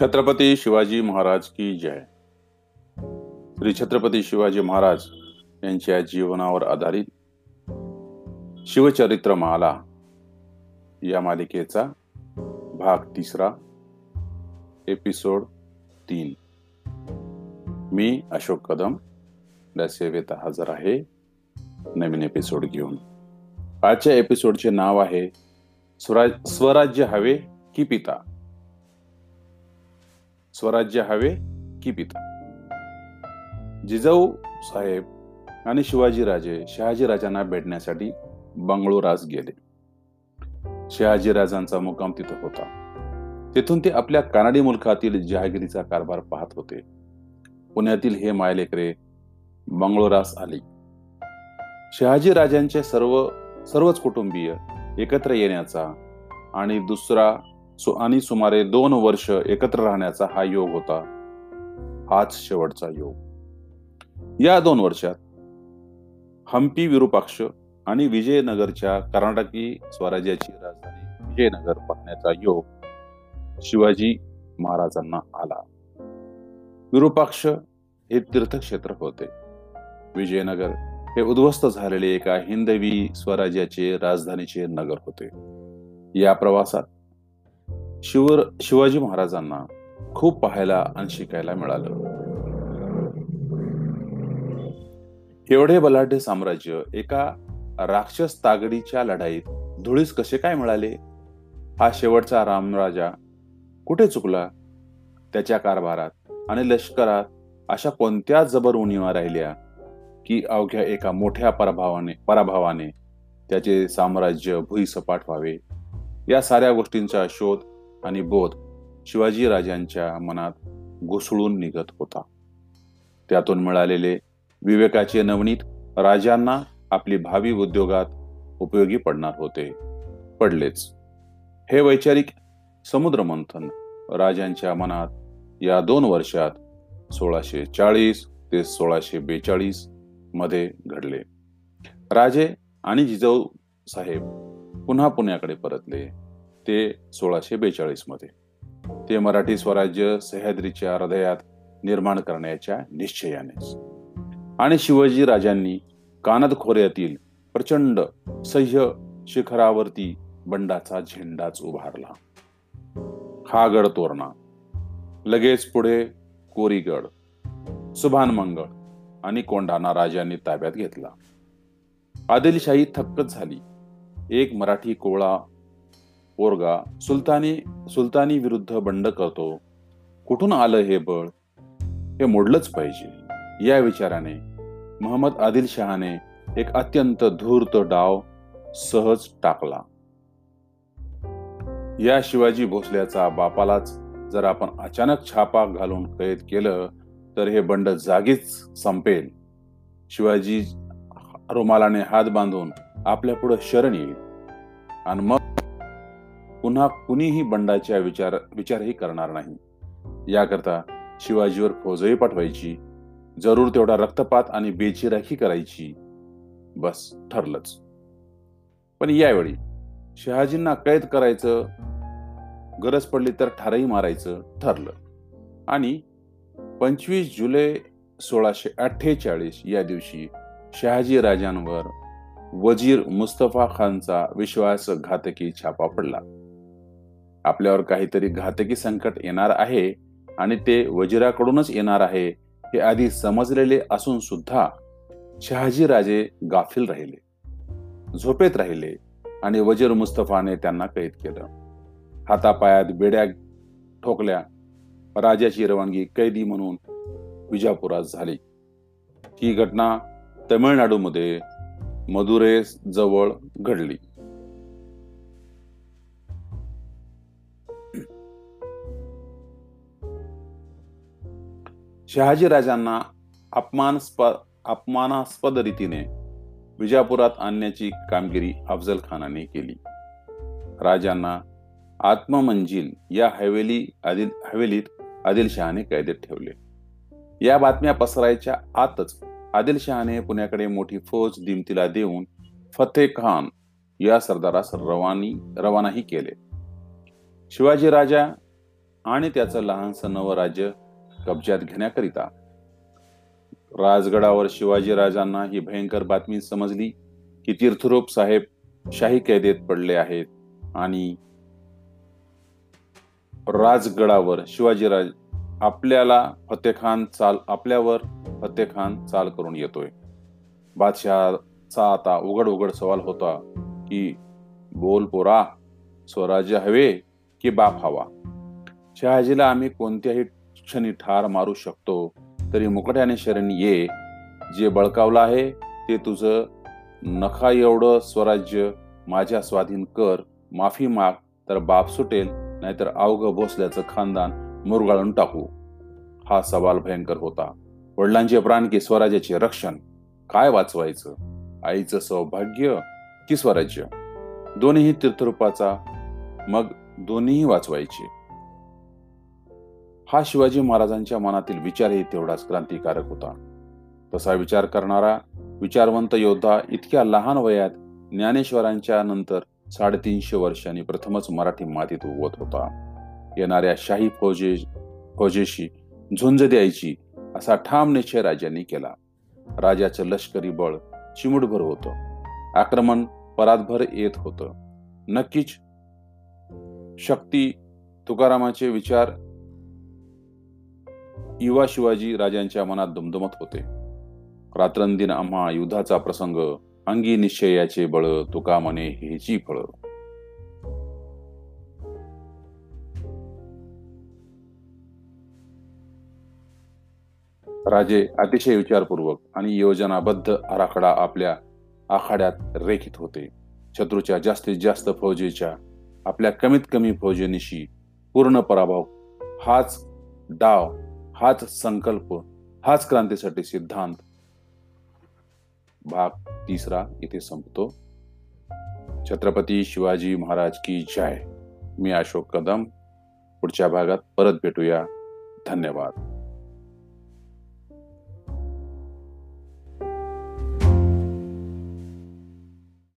छत्रपती शिवाजी महाराज की जय. श्री छत्रपती शिवाजी महाराज यांच्या जीवनावर आधारित शिवचरित्र माला या मालिकेचा भाग तिसरा एपिसोड तीन. मी अशोक कदम या सेवेत हजर आहे. नवीन एपिसोड घेऊन. आजच्या एपिसोडचे नाव आहे स्वराज स्वराज्य हवे की पिता. स्वराज्य हवे की पिता. जिजाऊ साहेब आणि शिवाजीराजे शहाजीराजांना भेटण्यासाठी बंगळुरास गेले. शहाजीराजांचा मुक्काम तिथं होता. तेथून ते आपल्या कानडी मुलखातील जहागिरीचा कारभार पाहत होते. पुण्यातील हे मायलेकरे बंगळुरास आली. शहाजीराजांचे सर्व सर्वच कुटुंबीय एकत्र येण्याचा आणि दुसरा आणि सुमारे दोन वर्ष एकत्र राहण्याचा हा योग होता. हाच शेवटचा योग. या दोन वर्षात हम्पी विरूपाक्ष आणि विजयनगरच्या कर्नाटकी स्वराज्याची राजधानी विजयनगर पाहण्याचा योग शिवाजी महाराजांना आला. विरूपाक्ष हे तीर्थक्षेत्र होते. विजयनगर हे उद्ध्वस्त झालेले एका हिंदवी स्वराज्याचे राजधानीचे नगर होते. या प्रवासात शिवर शिवाजी महाराजांना खूप पाहायला आणि शिकायला मिळालं. एवढे बलाढ्य साम्राज्य एका राक्षस तागडीच्या लढाईत धुळीस कसे काय मिळाले? हा शेवटचा रामराजा कुठे चुकला? त्याच्या कारभारात आणि लष्करात अशा कोणत्या जबर उणीवा राहिल्या की अवघ्या एका मोठ्या पराभवाने पराभवाने त्याचे साम्राज्य भुईसपाट व्हावे? या साऱ्या गोष्टींचा शोध आणि बोध शिवाजी राजांच्या मनात घुसळून निघत होता. त्यातून मिळालेले विवेकाचे नवनीत राजांना आपली भावी उद्योगात उपयोगी पडणार होते. पडलेच. हे वैचारिक समुद्र मंथन राजांच्या मनात या दोन वर्षात सोळाशे चाळीस ते सोळाशे बेचाळीसमध्ये घडले. राजे आणि जिजाऊ साहेब पुन्हा पुण्याकडे परतले. ते सोळाशे बेचाळीसमध्ये ते मराठी स्वराज्य सह्याद्रीच्या हृदयात निर्माण करण्याच्या निश्चयाने आणि शिवाजी राजांनी कानद खोऱ्यातील प्रचंड सह्य शिखरावरती बंडाचा झेंडाच उभारला. हा गड तोरणा लगेच पुढे कोरीगड सुभान मंगळ आणि कोंढाणा राजांनी ताब्यात घेतला. आदिलशाही थक्कच झाली. एक मराठी कोळा पोरगा सुलतानी सुलतानी विरुद्ध बंड करतो. कुठून आलं हे बळ? हे मोडलंच पाहिजे. या विचाराने महम्मद आदिल शहाने एक अत्यंत धूर्त डाव सहज टाकला. या शिवाजी भोसल्याचा बापालाच जर आपण अचानक छापा घालून कैद केलं तर हे बंड जागीच संपेल. शिवाजी रुमालाने हात बांधून आपल्या पुढे शरण येईल. आणि मग पुन्हा कुणीही बंडाच्या विचार विचारही करणार नाही. याकरता शिवाजीवर फौजही पाठवायची जरूर तेवढा रक्तपात आणि बेचिराखी करायची बस ठरलंच. पण यावेळी शहाजींना कैद करायचं गरज पडली तर ठारही मारायचं ठरलं. आणि पंचवीस जुलै सोळाशे अठ्ठेचाळीस या दिवशी शहाजी राजांवर वजीर मुस्तफा खानचा विश्वासघातकी छापा पडला. आपल्यावर काहीतरी घातकी संकट येणार आहे आणि ते वजिराकडूनच येणार आहे हे आधी समजलेले असून सुद्धा शहाजीराजे गाफील राहिले झोपेत राहिले आणि वजीर मुस्तफाने त्यांना कैद केलं. हातापायात बेड्या ठोकल्या राजाची रवानगी कैदी म्हणून विजापुरात झाली. ही घटना तमिळनाडूमध्ये मदुरेस जवळ घडली. शहाजी राजांना अपमानस्पद अपमानास्पद रीतीने विजापुरात आणण्याची कामगिरी अफजल खानाने केली. राजांना आत्ममंजिल या हवेली आदिल हवेलीत आदिलशहाने कैदेत ठेवले. या बातम्या पसरायच्या आतच आदिलशहाने पुण्याकडे मोठी फौज दिमतीला देऊन फतेह खान या सरदारास रवानी रवानाही केले. शिवाजी राजा आणि त्याचं लहानसं नवं राज्य कब्जात घेण्याकरिता. राजगडावर शिवाजी राजांना ही भयंकर बातमी समजली की तीर्थरूप साहेब शाही कैदेत पडले आहेत आणि राजगडावर शिवाजीराज आपल्याला फतेखान चाल आपल्यावर फतेखान चाल करून येतोय. बादशहाचा आता उघड उघड सवाल होता की बोल पोरा स्वराज्य हवे की बाप हवा? शहाजीला आम्ही कोणत्याही क्षणी ठार मारू शकतो. तरी मुकट्याने शरण ये. जे बळकावलं आहे ते तुझं नखा एवढं स्वराज्य माझ्या स्वाधीन कर. माफी माग तर बाप सुटेल नाहीतर अवघ भोसल्याचं खानदान मुरगाळून टाकू. हा सवाल भयंकर होता. वडिलांचे प्राण की स्वराज्याचे रक्षण? काय वाचवायचं? आईचं सौभाग्य की स्वराज्य? दोन्ही तीर्थरूपाचा मग दोन्हीही वाचवायचे. हा शिवाजी महाराजांच्या मनातील विचारही तेवढाच क्रांतिकारक होता. तसा विचार करणारा विचारवंत योद्धा इतक्या लहान वयात ज्ञानेश्वरांच्या नंतर साडेतीनशे वर्षांनी प्रथमच मराठी मातीत उगवत होता. येणाऱ्या शाही फौजे फौजेशी झुंज द्यायची असा ठाम निश्चय राजांनी केला. राजाचं लष्करी बळ चिमुटभर होतं. आक्रमण परातभर येत होतं. नक्कीच शक्ती तुकारामाचे विचार युवा शिवाजी राजांच्या मनात दुमदुमत होते. रात्रंदिन आम्हा युद्धाचा प्रसंग अंगी निश्चयाचे बळ तुका म्हणे हेची फळ. राजे अतिशय विचारपूर्वक आणि योजनाबद्ध आराखडा आपल्या आखाड्यात रेखित होते. शत्रूच्या जास्तीत जास्त फौजेच्या आपल्या कमीत कमी फौजेनिशी पूर्ण पराभव हाच डाव हाच संकल्प हाच क्रांतीसाठी सिद्धांत. भाग तिसरा इथे संपतो. छत्रपती शिवाजी महाराज की जय. मी अशोक कदम. पुढच्या भागात परत भेटूया. धन्यवाद.